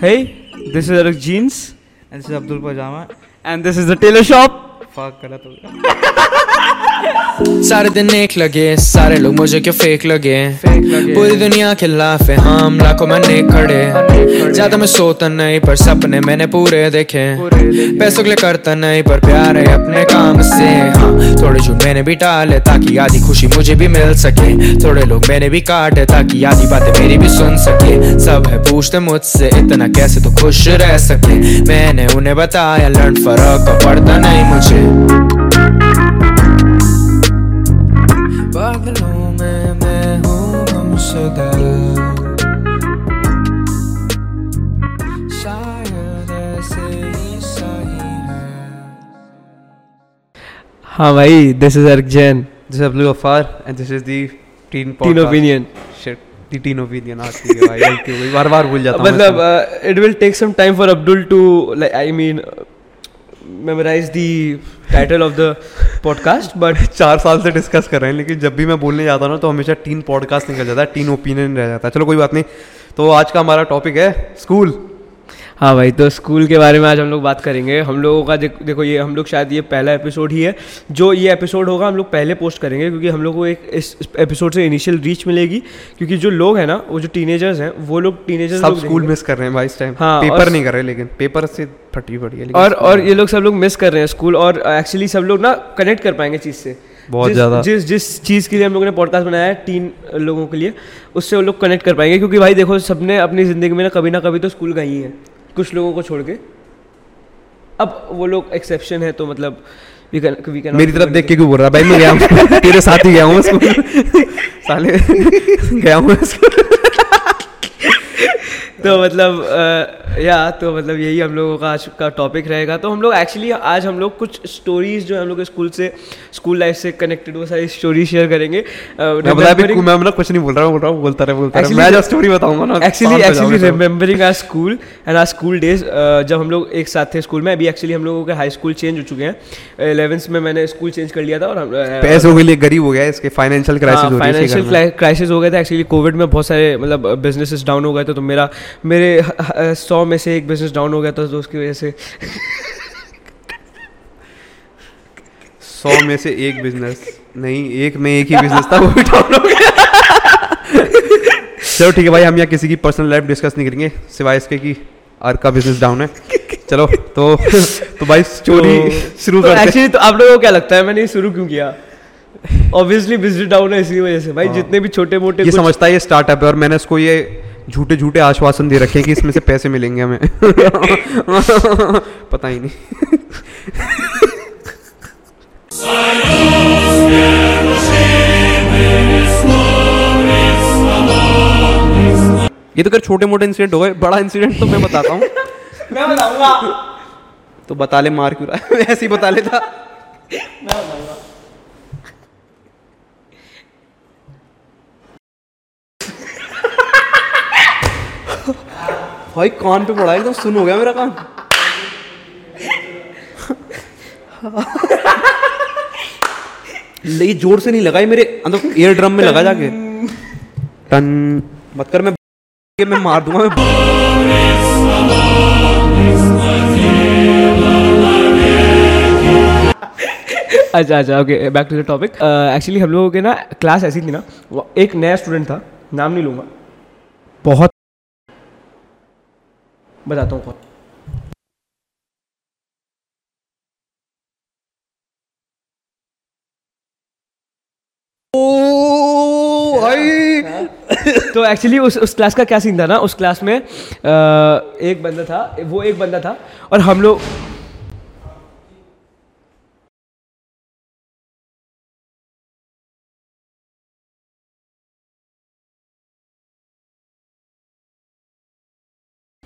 Hey, this is Eric Jeans. And this is Abdul Pajama. And this is the tailor shop. Fuck. सारे दिन एक लगे, सारे लोग मुझे क्यों फेक लगे। पूरी दुनिया के लाफे हम लाखों में नेक खड़े। ज़्यादा मैं सोता नहीं, पर सपने मैंने पूरे देखे। पैसों के लिए करता नहीं, पर प्यार है अपने काम से। हाँ थोड़े झूठ मैंने भी टाले, ताकि आधी खुशी मुझे भी मिल सके। थोड़े लोग मैंने भी काटे, ताकि आधी बातें मेरी भी सुन सके। सब है पूछते मुझसे, इतना कैसे तो खुश रह सके? मैंने उन्हें बताया लर्न फ़र्क पड़ता नहीं मुझे। हाँ भाई this is Ark Jain this Abdul Gaffar and this is the teen teen opinion shit the teen opinion आती है भाई ओके भाई बार बार भूल जाता हूँ मतलब it will take some time for Abdul to like I mean memorise the title of the podcast but चार साल से डिस्कस कर रहे हैं लेकिन जब भी मैं बोलने जाता हूँ ना तो हमेशा टीन पॉडकास्ट निकल जाता है टीन ओपिनियन रह जाता है। चलो कोई बात नहीं। तो आज का हमारा टॉपिक है स्कूल हाँ भाई तो स्कूल के बारे में आज हम लोग बात करेंगे। हम लोगों का देख, देखो ये हम लोग शायद ये पहला एपिसोड ही है। जो ये एपिसोड होगा हम लोग पहले पोस्ट करेंगे क्योंकि हम लोग को एक इस एपिसोड से इनिशियल रीच मिलेगी। क्योंकि जो लोग हैं ना वो जो टीनेजर्स हैं वो लोग टीनेजर्स सब स्कूल मिस कर रहे हैं भाई इस टाइम हाँ, पेपर नहीं कर रहे लेकिन पेपर से फटी पड़ी है और और ये लोग सब लोग मिस कर रहे हैं स्कूल और एक्चुअली सब लोग ना कनेक्ट कर पाएँगे चीज़ से। बहुत जिस- ज़्यादा। जिस जिस चीज़ के लिए हम लोगों ने पॉडकास्ट बनाया है तीन लोगों के लिए उससे वो लोग कनेक्ट कर पाएँगे। क्योंकि भाई देखो सबने अपनी ज़िंदगी में ना कभी ना कभी तो स्कूल गई है। कुछ लोगों को छोड़ के। अब वो लोग एक्सेप्शन है तो मतलब वी कैन वी कैन मेरी तरफ़ देख के क्यों बोल रहा भाई मैं गया हूँ। तेरे साथ ही गया हूँ साले गया हूँ तो मतलब अ, या तो मतलब यही हम लोगों का आज का टॉपिक रहेगा। तो हम लोग एक्चुअली आज हम लोग कुछ स्टोरीज जो हम लोग स्कूल से स्कूल लाइफ से कनेक्टेड वो सारी स्टोरी शेयर करेंगे। मैं मतलब कुछ नहीं बोल रहा हूँ बोल रहा हूँ बोलता रहे बोलता रहे। मैं जो स्टोरी बताऊँगा ना एक्चुअली एक्चुअली जाओगे remembering our school and our school days जब हम लोग एक साथ थे स्कूल में अभी एक्चुअली हम लोगों के हाई स्कूल चेंज हो चुके हैं। इलेवेंथ में मैंने स्कूल चेंज कर लिया था और पैसों के लिए गरीब हो गया इसके फाइनेंशियल क्राइसिस। फाइनेंशियल क्राइसिस हो गए थे। एक्चुअली कोविड में बहुत सारे मतलब बिजनेसेस डाउन हो गए थे तो मेरा मेरे सौ में से एक बिज़नेस डाउन हो गया था तो उसकी वजह से सौ में से एक बिज़नेस नहीं एक में एक ही बिज़नेस था वो भी डाउन हो गया। चलो ठीक है भाई हम यहाँ किसी की पर्सनल लाइफ डिस्कस नहीं करेंगे सिवाय इसके कि आर का बिज़नेस डाउन है। चलो तो तो भाई स्टोरी शुरू तो एक्चुअली तो आप लोगों को क्या लगता है मैंने शुरू क्यों किया? ऑब्वियसली बिज़नेस डाउन है इसी वजह से। भाई जितने भी छोटे मोटे ये समझता है ये स्टार्टअप है और मैंने इसको ये झूठे झूठे आश्वासन दे रखे हैं कि इसमें से पैसे मिलेंगे हमें। पता ही नहीं। ये तो कर छोटे मोटे इंसिडेंट हो गए। बड़ा इंसिडेंट तो मैं बताता हूँ। मैं बताऊँगा। तो बता ले मार क्यों रहा है? ऐसे ही बता लेता। भाई कान पे पड़ा एकदम सुन हो गया मेरा कान। ये ज़ोर से नहीं लगा मेरे अंदर एयर ड्रम में लगा जाके। टन। मत कर मैं मैं मार दूँगा मैं अच्छा अच्छा okay back to the topic actually हम लोगों के ना क्लास ऐसी थी ना वो एक नया स्टूडेंट था नाम नहीं लूँगा। बहुत बताता हूँ कौन। तो एक्चुअली उस उस क्लास का क्या सीन था ना? उस क्लास में आ, एक बंदा था वो एक बंदा था और हम लोग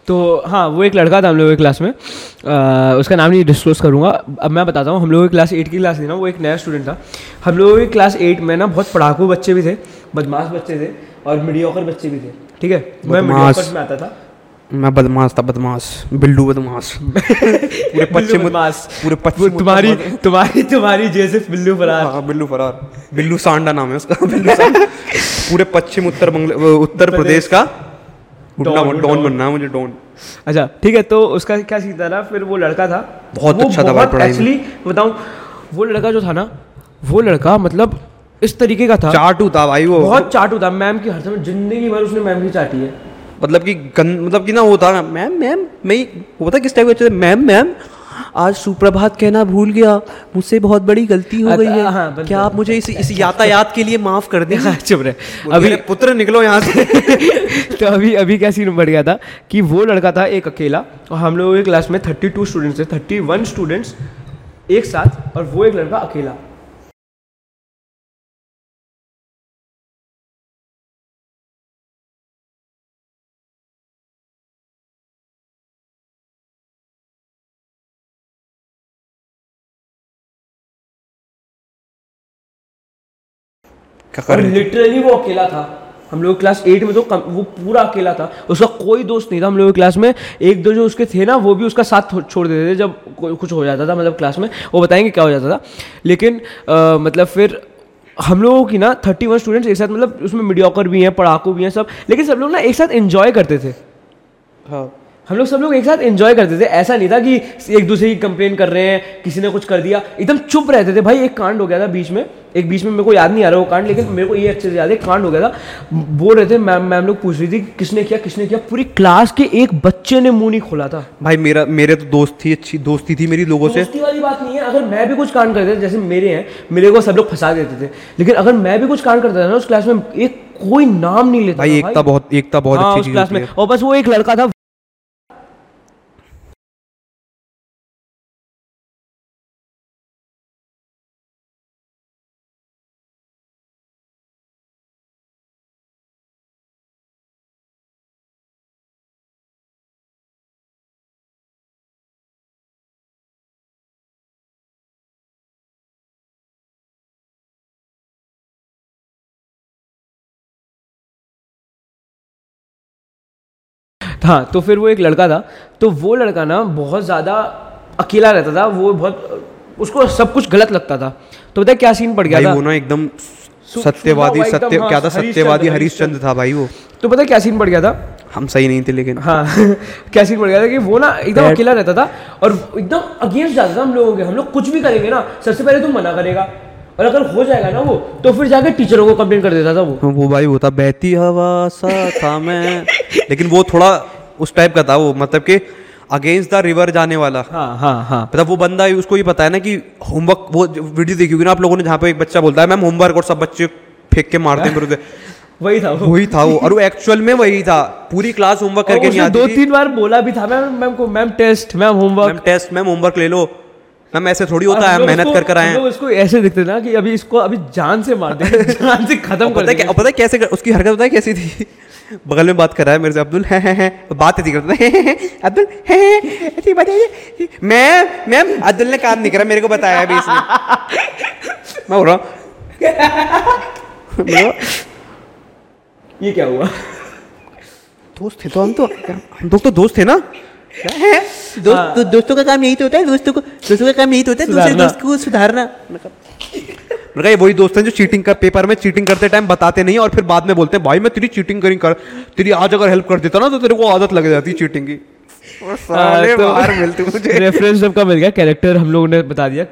तो हाँ वो एक लड़का था हम लोगों की क्लास में। आ, उसका नाम नहीं डिस्क्लोज करूँगा। अब मैं बताता हूँ हम लोगों की क्लास एट की क्लास थी ना वो एक नया स्टूडेंट था। हम लोगों की क्लास एट में ना बहुत पढ़ाकू बच्चे भी थे बदमाश बच्चे थे और मीडियोकर बच्चे भी थे। ठीक है? मैं। मीडियोकर में आता था। मैं बदमाश था बदमाश। बिल्लू बदमाश। पूरे पश्चिम बदमाश। पूरे पश्चिम तुम्हारी तुम्हारी तुम्हारी जैसे बिल्लू फरार। हाँ बिल्लू फरार। बिल्लू सांडा नाम है उसका। बिल्लू पूरे पश्चिम उत्तर बंगला उत्तर प्रदेश। का डॉन, डॉन। बनना है मुझे डॉन अच्छा ठीक है तो उसका क्या सीन था फिर वो लड़का था बहुत अच्छा था भाई एक्चुअली बताऊँ वो लड़का जो था ना वो लड़का मतलब इस तरीके का था। चाटू था भाई वो। बहुत चाटू था मैम की हर समय ज़िंदगी भर उसने मैम की चाटी है। मतलब कि गन मतलब कि ना वो था मैम मैम मैं वो था किस टाइप का मैम मैम आज सुप्रभात कहना भूल गया। मुझसे बहुत बड़ी गलती हो गई है। हाँ, है क्या आप मुझे इस इस यातायात के लिए माफ़ कर दें? चुप रहे। अभी अभी पुत्र निकलो यहाँ से। तो अभी अभी क्या सीन बढ़ गया था कि वो लड़का था एक अकेला और हम लोगों की क्लास में थर्टी टू स्टूडेंट्स थे थर्टी वन स्टूडेंट्स एक साथ और वो एक लड़का अकेला। क्या कर और लिटरली वो अकेला था। हम लोग क्लास एट में तो कम, वो पूरा अकेला था। उसका कोई दोस्त नहीं था हम लोग की क्लास में। एक दो जो उसके थे ना वो भी उसका साथ छोड़ देते थे। जब कोई- कुछ हो जाता था मतलब क्लास में वो बताएँगे क्या हो जाता था। लेकिन अ, मतलब फिर हम लोगों की ना थर्टी वन स्टूडेंट्स एक साथ मतलब उसमें मीडियोकर भी हैं पढ़ाकू भी हैं सब लेकिन सब लोग ना एक साथ एंजॉय करते थे। हाँ। हम लोग सब लोग एक साथ एंजॉय करते थे। ऐसा नहीं था कि एक दूसरे की कंप्लेन कर रहे हैं किसी ने कुछ कर दिया। एकदम चुप रहते थे। भाई एक कांड हो गया था बीच में। एक बीच में मेरे को याद नहीं आ रहा वो कांड लेकिन मेरे को ये अच्छे से याद है कांड हो गया था। बोल रहे थे मैम मैम लोग पूछ रही थी कि किसने किया किसने किया। पूरी क्लास के एक बच्चे ने मुँह नहीं खोला था। भाई मेरा मेरे तो दोस्त थी अच्छी दोस्ती थी मेरी लोगों से। दोस्ती वाली बात नहीं है। अगर मैं भी कुछ कांड करते जैसे मेरे हैं मेरे को सब लोग फंसा देते थे। लेकिन अगर मैं भी कुछ कांड करता था ना उस क्लास में एक कोई नाम नहीं लेता भाई एकता बहुत एकता बहुत हाँ, अच्छी चीज़ क्लास में। और बस वो एक लड़का था हाँ तो फिर वो एक लड़का था तो वो लड़का ना बहुत ज़्यादा अकेला रहता था वो बहुत उसको सब कुछ गलत लगता था। तो बताए क्या सीन पड़ गया था? वो ना एकदम सत्यवादी सत्य एकदम, क्या था? हाँ, सत्यवादी हरिश्चंद्र। हरिश्चंद्र था भाई वो। तो पता क्या सीन पड़ गया था? हम सही नहीं थे लेकिन हाँ क्या सीन पड़ गया था कि वो ना एकदम अकेला रहता था और एकदम अगेंस्ट जाता था हम लोगों के। हम लोग कुछ भी करेंगे ना सबसे पहले तुम मना करेगा। और अगर हो जाएगा ना वो तो फिर जाके टीचरों को कंप्लेन कर देता था वो। वो भाई वो था बहती हवा सा था मैं। लेकिन वो थोड़ा उस टाइप का था वो मतलब कि अगेंस्ट द रिवर जाने वाला। हाँ हाँ हाँ। मतलब वो बंदा ही उसको ये पता है ना कि होमवर्क वो वीडियो देखी होगी ना आप लोगों ने जहाँ पे एक बच्चा बोलता है मैम होमवर्क और सब बच्चे फेंक के मारते हैं वही था वो। वही था वो। और वो एक्चुअल में वही था। पूरी क्लास होमवर्क करके नहीं आती दो तीन बार बोला भी था मैम मैम को ma'am test ma'am homework ma'am test ma'am homework ले लो। मैम ऐसे थोड़ी होता है मेहनत कर कर आए हैं। इसको ऐसे दिखते ना कि अभी इसको अभी जान से मार देंगे जान से खत्म कर देंगे। पता है कैसे उसकी हरकत पता है कैसी थी? बगल में बात कर रहा है मेरे से अब्दुल। है है है। बात ऐसी करता है अब्दुल है है, ऐसी बात है। मैम मैम अब्दुल ने काम नहीं करा मेरे को बताया अभी इसने। मैं बोल रहा हूँ। ये क्या हुआ? दोस्त थे तो हम तो हम लोग तो दोस्त थे ना। है दोस्त तो, दोस्तों का काम यही तो होता है दोस्तों को दोस्तों का काम यही तो होता है दूसरे दोस्त को सुधारना। मैंने कहा ये वही दोस्त हैं जो चीटिंग कर पेपर में चीटिंग करते टाइम बताते नहीं और फिर बाद में बोलते हैं भाई मैं तेरी चीटिंग करी कर तेरी आज अगर हेल्प कर देता ना तो तेरे को आदत लग जाती चीटिंग की। साले हाँ, तो- बाहर मिलते मुझे। रेफरेंस सबका मिल गया कैरेक्टर हम लोगों ने बता दिया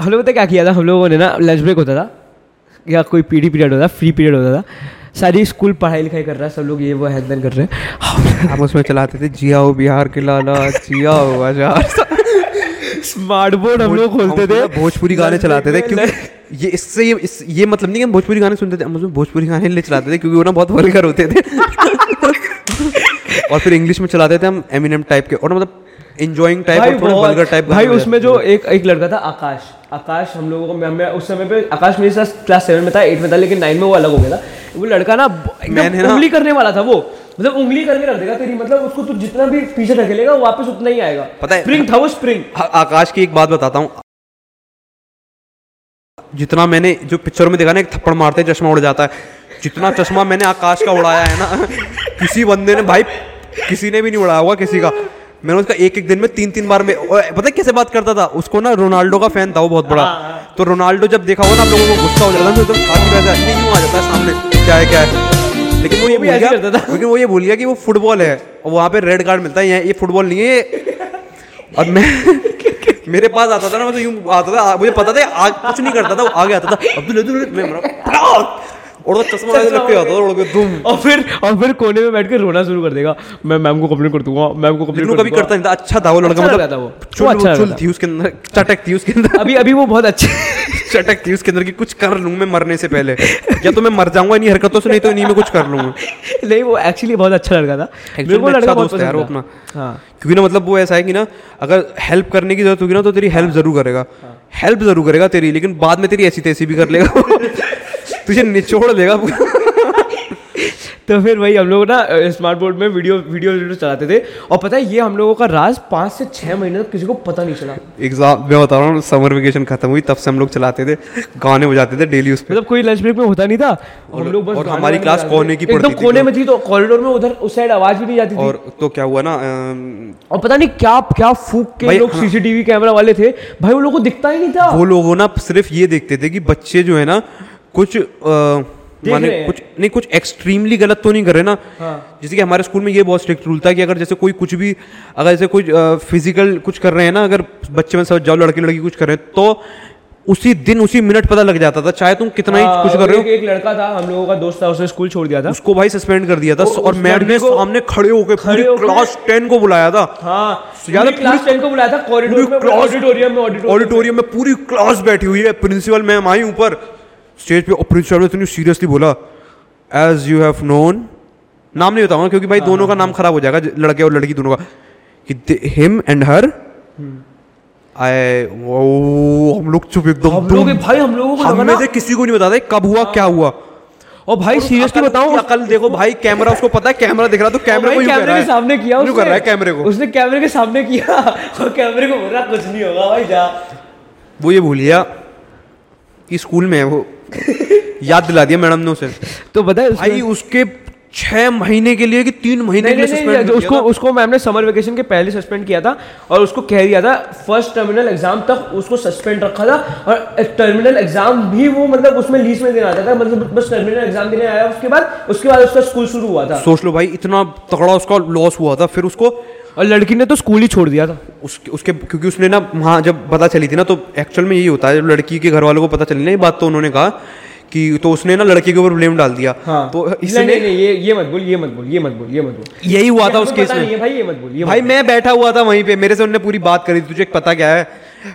हम लोगों ने क्या किया था? हम लोगों ने ना लंच ब्रेक होता था या कोई पीडी पीरियड होता था फ्री पीरियड होता था। सारी स्कूल पढ़ाई लिखाई कर रहा है सब लोग ये वो हैंड कर रहे हैं। हम उसमें चलाते थे जियाओ बिहार के लाला जियाओ बाज़ार स्मार्ट बोर्ड हम लोग खोलते थे। भोजपुरी गाने चलाते थे क्योंकि ये इससे ये इस ये मतलब नहीं कि हम भोजपुरी गाने सुनते थे हम उसमें भोजपुरी गाने ले चलाते थे क्योंकि वो ना बहुत वल्गर होते थे। और फिर इंग्लिश में चलाते थे हम एमिनेम टाइप के और मतलब इंजॉइंग टाइप और थोड़ा वल्गर टाइप भाई उसमें जो एक एक लड़का था आकाश। आकाश हम लोगों को मैं, उस समय पे आकाश मेरे साथ क्लास सेवन में था एट में था लेकिन नाइन में वो अलग हो गया था। वो लड़का ना मैंने उंगली करने वाला था वो। मतलब उंगली करके रख देगा तेरी मतलब उसको तू जितना भी पीछे ढकेलेगा वापस उतना ही आएगा। पता है- स्प्रिंग था वो स्प्रिंग आकाश की एक बात बताता हूँ। जितना मैंने जो पिक्चर में देखा ना एक थप्पड़ मारते चश्मा उड़ जाता है। जितना चश्मा मैंने आकाश का उड़ाया है ना किसी बंदे ने भाई किसी ने भी नहीं उड़ाया होगा किसी का। मैंने उसका एक एक दिन में तीन तीन बार में पता कैसे बात करता था? उसको ना रोनाल्डो का फ़ैन था वो बहुत बड़ा। तो रोनाल्डो जब देखा होगा ना आप लोगों को गुस्सा हो जाता था तो एकदम ऐसे आ जाता है सामने। क्या है क्या है? लेकिन वो ये भी भूल ऐसे गया करता था। लेकिन वो ये भूल गया कि वो फुटबॉल है। और वहाँ पे रेड कार्ड मिलता है ये ये फुटबॉल नहीं है और मैं मेरे पास आता था ना मैं तो यूँ आता था मुझे पता था आग कुछ नहीं करता था वो आगे आता था अब्दुल अब्दुल मैं मरा और वो चश्मा लग के आता और और फिर और फिर कोने में बैठ के रोना शुरू कर देगा। मैं मैम को कंप्लेन कर दूँगा मैम को वो कभी करता नहीं था अच्छा था वो लड़का अच्छा था वो। मतलब चुल अच्छा चुल थी। उसके अंदर चटक थी उसके अंदर। अभी अभी वो बहुत अच्छे चटक थी उसके अंदर की कुछ कर लूँ मैं मरने से पहले। या तो मैं मर जाऊँगा इन्हीं हरकतों से नहीं तो इन्हीं में कुछ कर लूँगा। नहीं वो एक्चुअली बहुत अच्छा लड़का था। मेरे को लड़का अच्छा बहुत दोस्त यार वो पसंद अपना। हाँ। क्योंकि ना मतलब वो ऐसा है कि ना अगर हेल्प करने की ज़रूरत होगी ना तो तेरी हेल्प ज़रूर करेगा। हेल्प ज़रूर करेगा तेरी लेकिन बाद में तेरी ऐसी तैसी भी कर लेगा। तुझे निचोड़ देगा तो फिर वही हम लोग ना स्मार्ट बोर्ड में वीडियो वीडियो वीडियो चलाते थे। और पता है ये हम लोगों का राज पाँच से छह महीने तक किसी को पता नहीं चला। एग्ज़ाम मैं बता रहा हूँ समर वेकेशन खत्म हुई तब से हम लोग चलाते थे गाने बजाते थे डेली उस पर मतलब कोई लंच ब्रेक में होता नहीं था और हम लोग बस और हमारी क्लास कोने की पड़ती एकदम कोने तो- में थी तो कॉरिडोर में उधर उस साइड आवाज़ भी नहीं जाती थी। और तो क्या हुआ ना और पता नहीं क्या क्या फूक के लोग हाँ। सीसीटीवी कैमरा वाले थे। भाई उन लोगों को दिखता ही नहीं था। वो लोगों ना सिर्फ़ ये देखते थे कि बच्चे जो है ना कुछ माने कुछ नहीं कुछ एक्सट्रीमली गलत तो नहीं कर रहे ना। हाँ। जैसे कि हमारे स्कूल में ये बहुत स्ट्रिक्ट रूल था कि अगर जैसे कोई कुछ भी अगर जैसे कुछ फ़िज़िकल कुछ कर रहे हैं ना अगर बच्चे में सब जाओ लड़के लड़की कुछ कर रहे हैं तो उसी दिन उसी मिनट पता लग जाता था चाहे तुम कितना ही हाँ, कुछ कर रहे हो। एक लड़का था हम लोगों का दोस्त था उसने स्कूल छोड़ दिया था। उसको भाई सस्पेंड कर दिया था और मैम ने सामने खड़े होकर पूरी क्लास टेन को बुलाया था। हाँ याद क्लास टेन को बुलाया था कॉरिडोर में ऑडिटोरियम में ऑडिटोरियम में। पूरी क्लास बैठी हुई है प्रिंसिपल मैम आई ऊपर। स्टेज पे और प्रिंसिपल ने इतनी सीरियसली बोला एज यू हैव नोन नाम नहीं बताऊँगा क्योंकि भाई दोनों का नाम खराब हो जाएगा लड़के और लड़की दोनों का। कि हिम एंड हर आई हम लोग चुप एकदम हम लोग भाई हम लोगों को हम में से किसी को नहीं बताते कब हुआ क्या हुआ। और भाई सीरियसली बताऊँ अकल देखो भाई कैमरा उसको पता है कैमरा दिख रहा तो कैमरे को कैमरे के सामने किया उसने कर रहा है कैमरे को। उसने कैमरे के सामने किया और कैमरे को बोल रहा कुछ नहीं होगा भाई जा। वो ये भूल गया। कि स्कूल में है वो। याद दिला दिया मैडम ने उसे। तो है भाई उसके छह महीने के लिए कि तीन महीने के लिए नहीं उसको उसको मैम ने समर वेकेशन के पहले सस्पेंड किया था और उसको कह दिया था फ़र्स्ट टर्मिनल एग्ज़ाम तक उसको सस्पेंड रखा था और टर्मिनल एग्ज़ाम भी वो मतलब उसमें लीज में देना आता था मतलब बस टर्मिनल एग्ज़ाम देने आया उसके बाद उसके बाद उसका स्कूल शुरू हुआ था। सोच लो भाई इतना तगड़ा उसका लॉस हुआ था फिर उसको और लड़की ने तो स्कूल ही छोड़ दिया था। उसके उसके क्योंकि उसने ना वहाँ जब पता चली थी ना तो एक्चुअल में यही होता है जब लड़की के घर वालों को पता चली ना ये बात तो उन्होंने कहा कि तो उसने ना लड़के के ऊपर ब्लेम डाल दिया। हाँ, तो इसने नहीं नहीं ये ये मत बोल ये मत बोल ये मत बोल ये मत बोल। यही हुआ था हमें उस केस में। भाई ये मत बोल ये भाई मैं बैठा हुआ था वहीं पे मेरे से उन्होंने पूरी बात करी थी तुझे पता क्या है?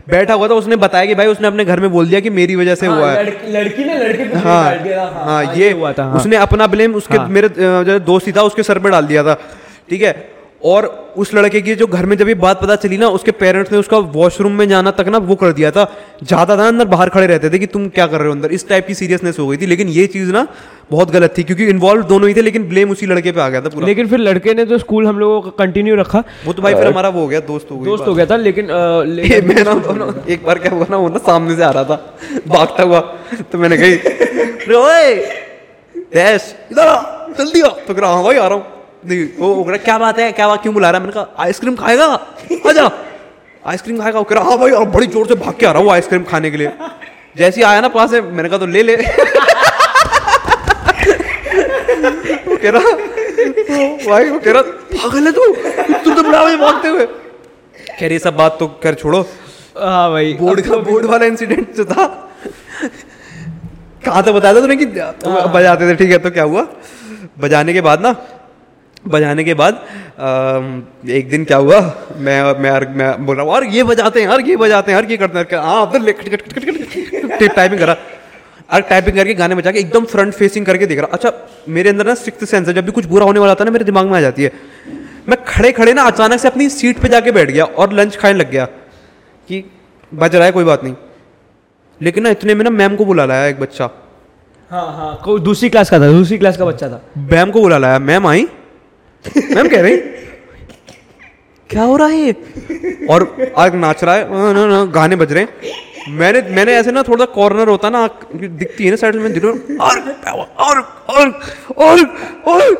बैठा हुआ था उसने बताया कि भाई उसने अपने घर में बोल दिया कि मेरी वजह से बोल। हुआ हाँ, है लड़की लड़की ने लड़के पे हाँ दिया था। हाँ ये हुआ था हाँ। उसने अपना ब्लेम उसके हाँ। मेरे दोस्त ही था उसके सर पे डाल दिया था। ठीक है? और उस लड़के की जो घर में जब ये बात पता चली ना उसके पेरेंट्स ने उसका वॉशरूम में जाना तक ना वो कर दिया था। ज़्यादा था अंदर बाहर खड़े रहते थे कि तुम क्या कर रहे हो अंदर। इस टाइप की सीरियसनेस हो गई थी लेकिन ये चीज़ ना बहुत गलत थी क्योंकि इन्वॉल्व दोनों ही थे लेकिन ब्लेम उसी लड़के पे आ गया था पूरा। लेकिन फिर लड़के ने तो स्कूल हम लोगों का कंटिन्यू रखा वो तो भाई फिर हमारा वो हो गया दोस्त हो गया दोस्त हो गया था लेकिन मैं ना एक बार क्या हुआ ना वो ना सामने से आ रहा था भागता हुआ तो मैंने कही "रे इधर जल्दी आ। तो कह रहा हाँ भाई आ रहा हूँ। नहीं वो कह क्या बात है? क्या बात? क्यों बुला रहा है? मैंने कहा आइसक्रीम खाएगा? आजा आइसक्रीम खाएगा? वो कह रहा हाँ भाई और बड़ी ज़ोर से भाग के आ रहा हूँ आइसक्रीम खाने के लिए। जैसे ही आया ना पास से मैंने कहा तो ले ले। वो कह रहा भाई वो कह रहा पागल है तू? तू तो बुला भागते हुए। कह रही सब बात तो कर छोड़ो। हाँ भाई बोर्ड का बोर्ड वाला इंसिडेंट जो था कहाँ तो बताया था तूने कि बजाते थे ठीक है तो क्या हुआ? बजाने के बाद ना बजाने के बाद एक दिन क्या हुआ? मैं मैं यार मैं बोल रहा हूँ यार ये बजाते हैं यार ये बजाते हैं यार ये करते हैं। हाँ कट कट टाइपिंग करा। और टाइपिंग करके गाने बजा के एकदम फ्रंट फेसिंग करके देख रहा। अच्छा मेरे अंदर ना सिक्स सेंस है जब भी कुछ बुरा होने वाला था ना मेरे दिमाग में आ जाती है। मैं खड़े खड़े ना अचानक से अपनी सीट पे जाके बैठ गया और लंच खाने लग गया कि बज रहा है कोई बात नहीं। लेकिन ना इतने में ना मैम को बुला लाया एक बच्चा। हाँ हाँ दूसरी क्लास का था दूसरी क्लास का बच्चा था। मैम को बुला लाया। मैम आई मैम कह रही क्या हो रहा है ये? और आग नाच रहा है "हाँ, ना, ना, गाने बज रहे हैं। मैंने मैंने ऐसे ना थोड़ा कॉर्नर होता ना दिखती है ना साइड में दिख रहा और और और और और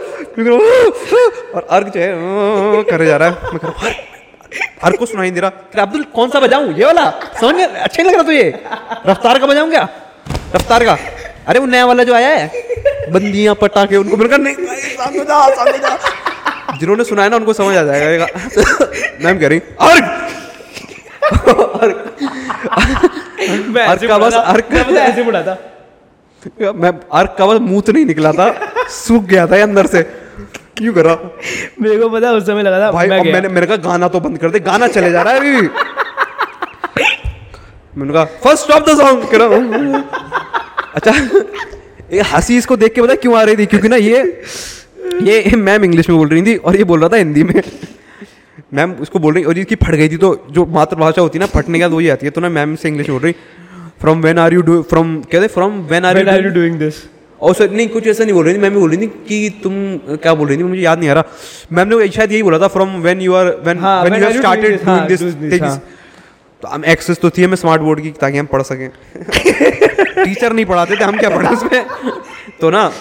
और अर्ग जो है "अं" करे जा रहा है। मैं कर रहा हूँ, "अर्ग, अर्ग को सुनाई दे रहा। फिर अब्दुल कौन सा बजाऊं? ये वाला? समझ में? अच्छा नहीं लग रहा तुझे? रफ्तार का बजाऊं क्या? रफ्तार का? अरे वो नया वाला जो आया है बंदियाँ पटाखे उनको मैंने कहा नहीं सामने जा सामने जा। जिन्होंने सुना है ना उनको समझ आ जाएगा। मैम कह रही अर्क! का बस अर्क- मैं ऐसे मुड़ा था मैं अर्क का बस मुँह तो नहीं निकला था सूख गया था अंदर से। क्यों करा? मेरे को पता उस समय लगा था भाई मैं अब मैंने मैंने कहा गाना तो बंद कर दे गाना चले जा रहा है अभी। मैंने कहा फ़र्स्ट स्टॉप द सॉन्ग हूँ। अच्छा ये हँसी इसको देख के पता क्यों आ रही थी? क्योंकि ना ये ये मैम इंग्लिश में बोल रही थी और ये बोल रहा था हिंदी में। मैम उसको बोल रही और इसकी फट गई थी तो जो मातृभाषा होती है ना फटने के बाद वही आती है तो ना मैम से इंग्लिश बोल रही from when are you do from कहते from when are you you doing this? और सर नहीं कुछ ऐसा नहीं बोल रही थी मैम भी बोल रही थी कि तुम क्या बोल रही थी मुझे याद नहीं आ रहा। मैम ने शायद यही बोला था from when you are when when you have started doing this. तो हम एक्सेस तो थी हमें स्मार्ट बोर्ड की ताकि हम पढ़ सकें। टीचर नहीं पढ़ाते थे हम क्या पढ़े उसमें? तो ना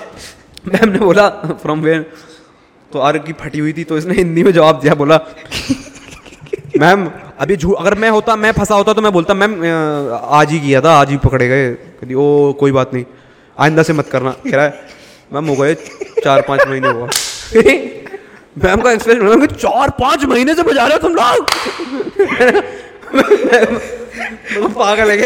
मैम ने बोला फ्रॉम वेन तो आर की फटी हुई थी तो इसने हिंदी में जवाब दिया, बोला, मैम, अभी झूठ, अगर मैं होता, मैं फंसा होता तो मैं बोलता, मैम आज ही किया था, आज ही पकड़े गए। कहती, ओ, कोई बात नहीं, आइंदा से मत करना। कह रहा है, मैम, हो गए चार पाँच महीने हुआ। मैम का एक्सप्रेशन मैम चार पाँच महीने से बजा रहे हो तुम लोग? पागल है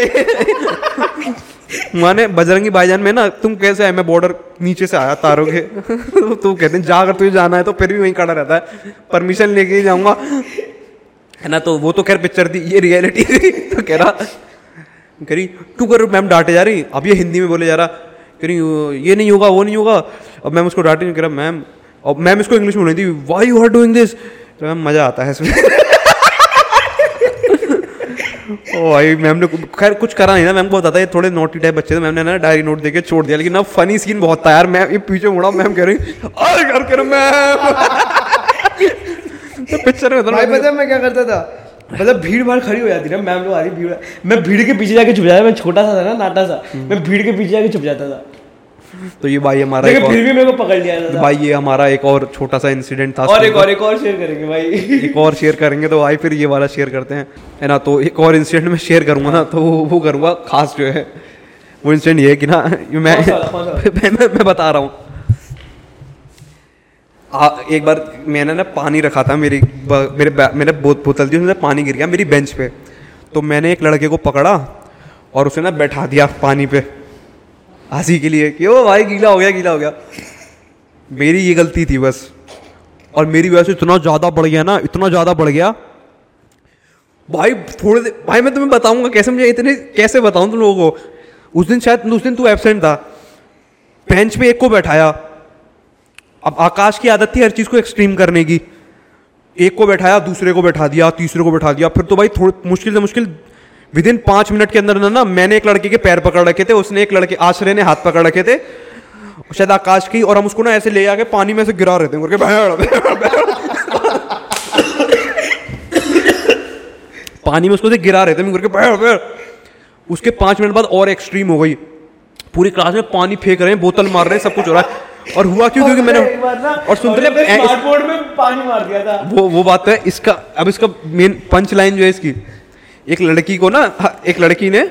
माने बजरंगी भाईजान में ना, तुम कैसे है मैं बॉर्डर नीचे से आया, तारों के। तो कहते हैं, जा, अगर तुझे जाना है तो फिर भी वहीं खड़ा रहता है। परमिशन लेके ही जाऊँगा। है ना तो वो तो खैर पिक्चर थी ये रियलिटी थी। तो कह रहा, कह रही क्यों कर मैम डांटे जा रही, अब ये हिंदी में बोले जा रहा। कह रही, ये नहीं होगा, वो नहीं होगा। अब मैम उसको डांटे नहीं कह रहा मैम और मैम इसको इंग्लिश में बोल रही थी why you are doing this तो मैम मज़ा आता है इसमें। ओ भाई मैम ने खैर कुछ करा नहीं ना मैम को बताता है थोड़े नोटी टाइप बच्चे थे मैम ने ना डायरी नोट देके छोड़ दिया लेकिन ना फनी सीन बहुत था यार। मैं ये पीछे मुड़ा मैम कह रही अरे कर कर मैम। तो पिक्चर में भाई पता है मैं क्या करता था? मतलब भीड़ भाड़ खड़ी हो जाती ना मैम लोग आ रही भीड़ मैं भीड़ के पीछे जाके छुप जाता मैं छोटा सा था ना नाटा सा मैं भीड़ के पीछे जाके छुप जाता था। तो ये भाई हमारा एक फिर भी मेरे को पकड़ लिया था भाई ये हमारा एक और छोटा सा इंसिडेंट था और एक और एक और शेयर करेंगे भाई। एक और शेयर करेंगे तो भाई फिर ये वाला शेयर करते हैं। है ना तो एक और इंसिडेंट में शेयर करूँगा ना तो वो वो करूँगा खास जो है। वो इंसिडेंट ये है कि ना मैं? मैं, मैं, बता रहा हूँ। आ, एक बार मैंने ना पानी रखा था मेरी मेरे मेरे बोतल थी उसमें पानी गिर गया मेरी बेंच पे। तो मैंने एक लड़के को पकड़ा और उसे ना बैठा दिया पानी पे। हँसी के लिए कि, ओ भाई, गीला हो गया, गीला हो गया। मेरी ये गलती थी बस। और मेरी वजह से इतना ज़्यादा बढ़ गया ना, इतना ज़्यादा बढ़ गया। भाई, थोड़े दे- भाई, मैं तुम्हें बताऊँगा कैसे मुझे इतने, कैसे बताऊँ तुम लोगों को? उस दिन शायद, उस दिन तू एबसेंट था। बेंच पे एक को बैठाया। अब आकाश की आदत थी हर चीज़ को एक्सट्रीम करने की। एक को बैठाया, दूसरे को बैठा दिया, तीसरे को बैठा दिया। फिर तो भाई, थोड़ी, मुश्किल से मुश्किल विद इन पाँच मिनट के अंदर ना मैंने एक लड़के के पैर पकड़ रखे थे उसने एक लड़के आश्रय ने हाथ पकड़ रखे थे। शायद आकाश की और हम उसको ना ऐसे ले आके पानी में से गिरा रहे थे करके पानी में उसको से गिरा रहे थे मैं करके बैठ बैठ उसके पाँच मिनट बाद और एक्सट्रीम हो गई। पूरी क्लास में पानी फेंक रहे हैं बोतल मार रहे हैं सब कुछ हो रहा है। और हुआ क्यों? क्योंकि मैंने और सुनते ले- में पानी मार दिया था। वो वो बात है इसका अब इसका मेन पंच लाइन जो है इसकी। एक लड़की को ना हाँ, एक लड़की ने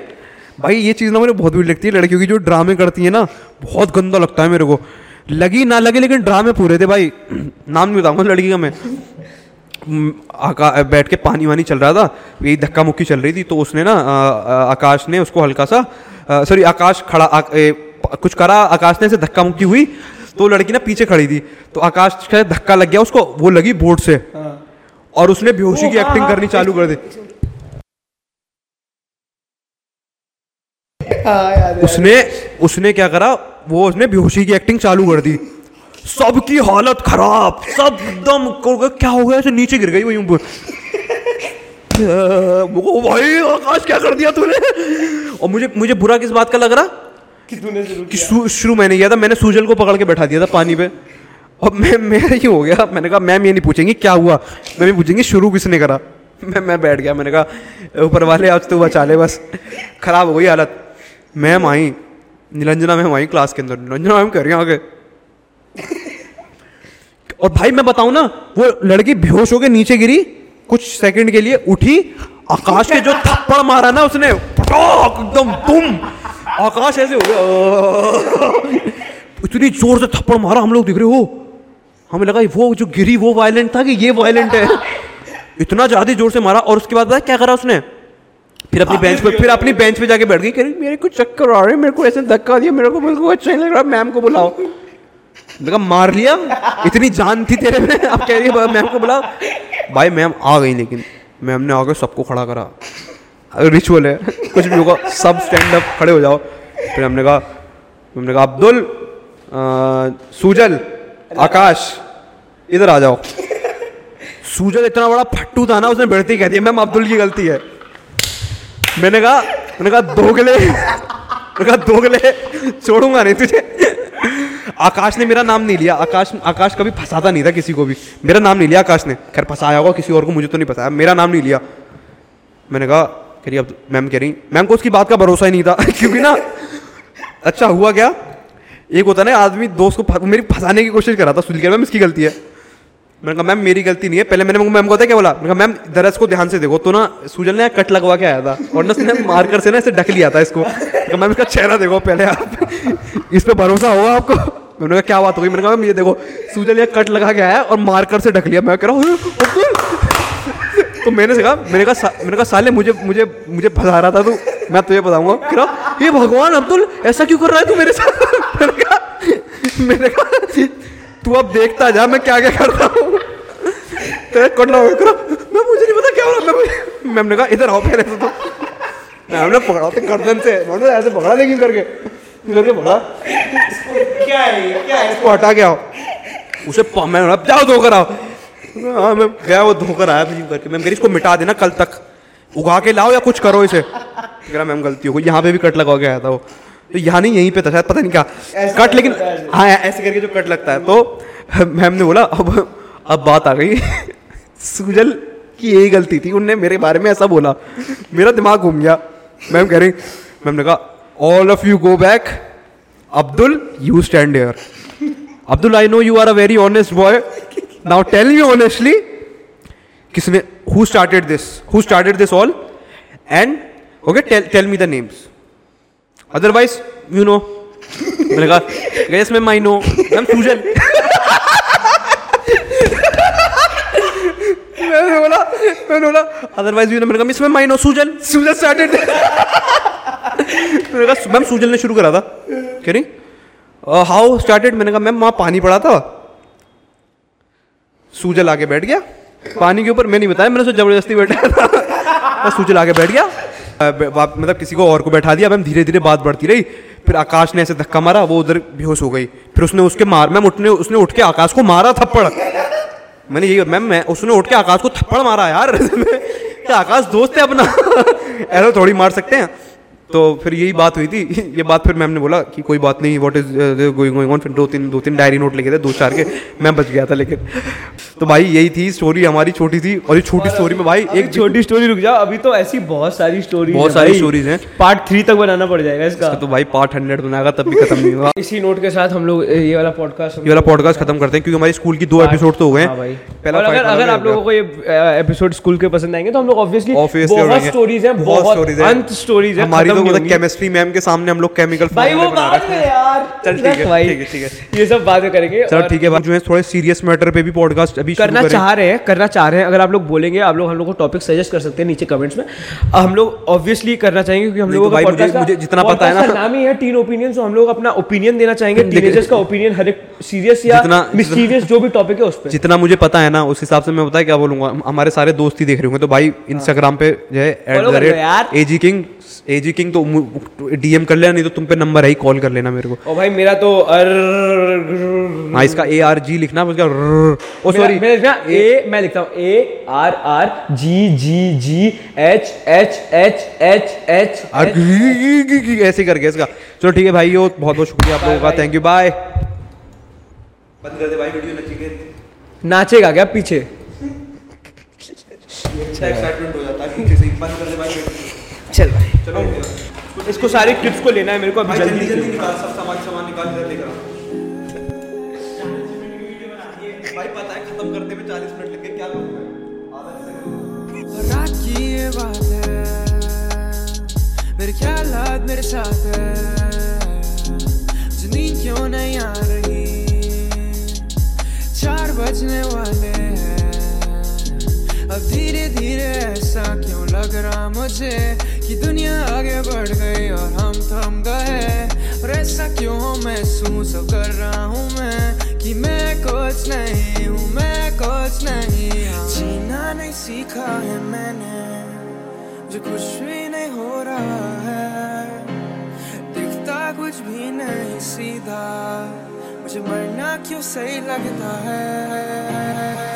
भाई ये चीज़ ना मुझे बहुत बुरी लगती है लड़कियों की जो ड्रामे करती है ना बहुत गंदा लगता है मेरे को। लगी ना लगे लेकिन ड्रामे पूरे थे भाई। नाम नहीं बताऊँगा लड़की का मैं। आका बैठ के पानी वानी चल रहा था यही धक्का मुक्की चल रही थी तो उसने ना आ, आकाश ने उसको हल्का सा सॉरी आकाश खड़ा आ, ए, कुछ करा आकाश ने ऐसे धक्का मुक्की हुई तो लड़की ना पीछे खड़ी थी तो आकाश का धक्का लग गया उसको वो लगी बोर्ड से। और उसने बेहोशी की हाँ, एक्टिंग हाँ, करनी चालू कर दी। उसने उसने क्या करा? वो उसने बेहोशी की एक्टिंग चालू कर दी। सबकी हालत खराब सब दम क्या हो गया? ऐसे नीचे गिर गई वही ओ भाई आकाश क्या कर दिया तूने? और मुझे मुझे बुरा किस बात का लग रहा? कि तूने शुरू कि शुरू मैंने किया था मैंने सूजल को पकड़ के बैठा दिया था पानी पे। और मैं मेरा ये हो गया मैंने कहा मैम ये नहीं पूछेंगी क्या हुआ? मैम ये पूछेंगी शुरू किसने करा? मैं मैं बैठ गया मैंने कहा ऊपर वाले आज तो बचा ले बस खराब हो गई हालत। मैम आई निरंजना मैम आई क्लास के अंदर। निरंजना मैम कह रही आगे। और भाई मैं बताऊँ ना, वो लड़की बेहोश होके नीचे गिरी, कुछ सेकंड के लिए उठी, आकाश के जो थप्पड़ मारा ना उसने एकदम तुम आकाश ऐसे हो गया इतनी ज़ोर से थप्पड़ मारा हम लोग, दिख रहे हो? हमें लगा वो जो गिरी, वो वायलेंट था कि ये वायलेंट है। इतना ज़्यादा ज़ोर से मारा, और उसके बाद क्या करा उसने? फिर अपनी बेंच पे फिर अपनी बेंच पे जाके बैठ गई कह रही मेरे को चक्कर आ रहे हैं मेरे को ऐसे धक्का दिया मेरे को बिल्कुल अच्छा नहीं लग रहा मैम को बुलाओ. मैंने मार लिया? इतनी जान थी तेरे में? अब कह रही है मैम को बुलाओ. भाई मैम आ गई लेकिन मैम ने आके सबको खड़ा करा। रिचुअल है। कुछ भी होगा सब स्टैंड अप खड़े हो जाओ। फिर हमने कहा हमने कहा अब्दुल सूजल आकाश इधर आ जाओ। सूजल इतना बड़ा फट्टू था ना उसने बैठते ही कह दिया मैम अब्दुल की गलती है। मैंने कहा मैंने कहा दोगले मैंने कहा दोगले छोड़ूँगा नहीं तुझे। आकाश ने मेरा नाम नहीं लिया। आकाश आकाश कभी फंसाता नहीं था किसी को भी। मेरा नाम नहीं लिया आकाश ने। खैर, फंसाया होगा किसी और को, मुझे तो नहीं फंसाया मेरा नाम नहीं लिया। मैंने कहा, कह रही अब मैम कह रही मैम को उसकी बात का भरोसा ही नहीं था, क्योंकि ना अच्छा हुआ क्या? एक होता ना, आदमी दोस्त को मेरी फंसाने की कोशिश कर रहा था, सुन के। मैम, इसकी गलती है। मैंने कहा मैम मेरी गलती नहीं है पहले मैंने मैम को क्या बोला मैंने कहा मैम दरअस को ध्यान से देखो तो ना सूजल ने कट लगवा के आया था और ना उसने मार्कर से ना इसे ढक लिया था इसको मैम इसका चेहरा देखो पहले आप इस पे भरोसा होगा आपको मैंने कहा क्या बात हो गई मैंने कहा मैम ये देखो सूजल ने कट लगा के आया और मार्कर से ढक लिया मैं कह रहा हूँ तो मैंने कहा मैंने कहा मैंने कहा साले मुझे मुझे मुझे फंसा रहा था तू मैं तुझे बताऊँगा कह रहा ये भगवान अब्दुल ऐसा क्यों कर रहा है तू मेरे साथ मैंने कहा तू अब देखता जा मैं क्या क्या करता हूँ। तेरे कटना करो। मैं मुझे नहीं पता क्या हो रहा मैं मैम ने कहा इधर आओ पहले तो मैम ने पकड़ा तो गर्दन से। मैंने ऐसे पकड़ा लेकिन करके। करके पकड़ा। क्या है क्या है? इसको हटा के आओ। उसे बोला, जाओ धोकर आओ। हाँ मैं गया वो धोकर आया फिर करके। मैम कह इसको मिटा देना कल तक। उगा के लाओ या कुछ करो इसे। रहा मैम गलती हो गई। यहाँ पे भी कट लगा के आया था वो। तो यहाँ नहीं यहीं पे था शायद पता नहीं क्या कट लेकिन हाँ ऐसे करके जो कट लगता है। तो मैम ने बोला अब अब बात आ गई। सुजल की यही गलती थी। उनने मेरे बारे में ऐसा बोला। मेरा दिमाग घूम गया। मैम कह रही मैम ने कहा all of you go back Abdul you stand here Abdul I know you are a very honest boy now tell me honestly किसने who started this who started this all and okay tell tell me the names otherwise you know मैंने कहा yes ma'am I know ma'am Sujal मैंने बोला मैंने बोला otherwise you know मैंने कहा miss ma'am I know Sujal Sujal started मैंने कहा मैम सूजल ने शुरू करा था. कह रही हाउ स्टार्टेड मैंने कहा मैम वहाँ पानी पड़ा था. सूजल आके बैठ गया। पानी के ऊपर मैं नहीं बताया, मैंने उसे ज़बरदस्ती बैठाया था। सूजल आके बैठ गया। मतलब किसी को और को बैठा दिया, अब हम धीरे धीरे बात बढ़ती रही। फिर आकाश ने ऐसे धक्का मारा, वो उधर बेहोश हो गई। फिर उसने उसके मार, मैम, उठने, उसने उठ के आकाश को मारा थप्पड़। मैंने यही, मैम, मैं, उसने उठ के आकाश को थप्पड़ मारा, यार। आकाश दोस्त है अपना? ऐसा थोड़ी मार सकते हैं। तो फिर यही बात हुई थी। ये बात फिर मैम ने बोला कि कोई बात नहीं व्हाट इज़ गोइंग ऑन फिर दो तीन दो तीन डायरी नोट लिखे थे दो चार के। मैं बच गया था लेकिन। तो भाई यही थी स्टोरी हमारी छोटी थी और ये छोटी स्टोरी में भाई एक छोटी स्टोरी रुक जाओ अभी तो ऐसी बहुत सारी स्टोरी बहुत सारी stories हैं। पार्ट थ्री तक बनाना पड़ जाएगा इसका। तो भाई पार्ट हंड्रेड बनाएगा तब भी खत्म नहीं हुआ इसी नोट के साथ हम लोग ये वाला पॉडकास्ट ये वाला पॉडकास्ट खत्म करते हैं क्योंकि हमारी स्कूल की दो एपिसोड तो हो गए हाँ। पहला अगर अगर आप लोगों को ये एपिसोड स्कूल के पसंद आएँगे तो हम लोग ऑब्वियसली बहुत स्टोरीज हैं बहुत हैं। अंत स्टोरीज हैं हमारी तो मतलब केमिस्ट्री मैम के सामने हम लोग केमिकल भाई वो बाद में यार। चल ठीक है, ठीक है, ठीक है। ये सब बातें करेंगे चलो ठीक है जो है थोड़े सीरियस मैटर पे भी पॉडकास्ट अभी करना चाह रहे हैं करना चाह रहे हैं। अगर आप लोग बोलेंगे आप लोग हम लोग को टॉपिक सजेस्ट कर सकते हैं नीचे कमेंट्स में। हम लोग ऑब्वियसली करना चाहेंगे क्योंकि हम लोगों तो का मुझे- मुझे जितना पता है ना- नाम ही है टीन ओपिनियन हम लोग अपना ओपिनियन देना चाहेंगे टीनेजर्स का ओपिनियन हर एक सीरियस या मिस्टीरियस जो भी टॉपिक है उस पर जितना मुझे पता है ना उस हिसाब से मैं पता है क्या बोलूँगा? हमारे सारे दोस्त ही देख रहे होंगे। तो भाई इंस्टाग्राम पे जो है at the. Rate AG king AG king तो डीएम कर लेना नहीं तो तुम पे नंबर है ही कॉल कर लेना मेरे को। और भाई मेरा तो अर हाँ इसका ए आर जी लिखना उसका ओ सॉरी मैं लिखना ए मैं लिखता हूँ A R R G G G H H H H H ऐसे करके इसका। चलो ठीक है भाई बहुत बहुत शुक्रिया आप लोगों का थैंक यू बाय बंद कर दे भाई वीडियो नचिकेत नाचेगा क्या पीछे? एक्साइटमेंट हो जाता है पीछे से बंद कर दे भाई चल। भाई चलो। इसको सारे क्लिप्स को लेना है मेरे को अभी जल्दी जल्दी। निकाल सब सामान सामान निकाल इधर लेकर भाई पता है खत्म करते में 40 मिनट लग गए क्या करूँ आधा रात की ये बात है। मेरे ख्यालात मेरे साथ है। मुझे क्यों नहीं आ रही? चार बजने वाले अब धीरे धीरे ऐसा क्यों लग रहा मुझे कि दुनिया आगे बढ़ गई और हम थम गए? और ऐसा क्यों महसूस कर रहा हूँ मैं कि मैं कुछ नहीं हूँ, मैं कुछ नहीं हाँ। जीना नहीं सीखा है मैंने, जो कुछ भी नहीं हो रहा है। दिखता कुछ भी नहीं सीधा, मुझे मरना क्यों सही लगता है?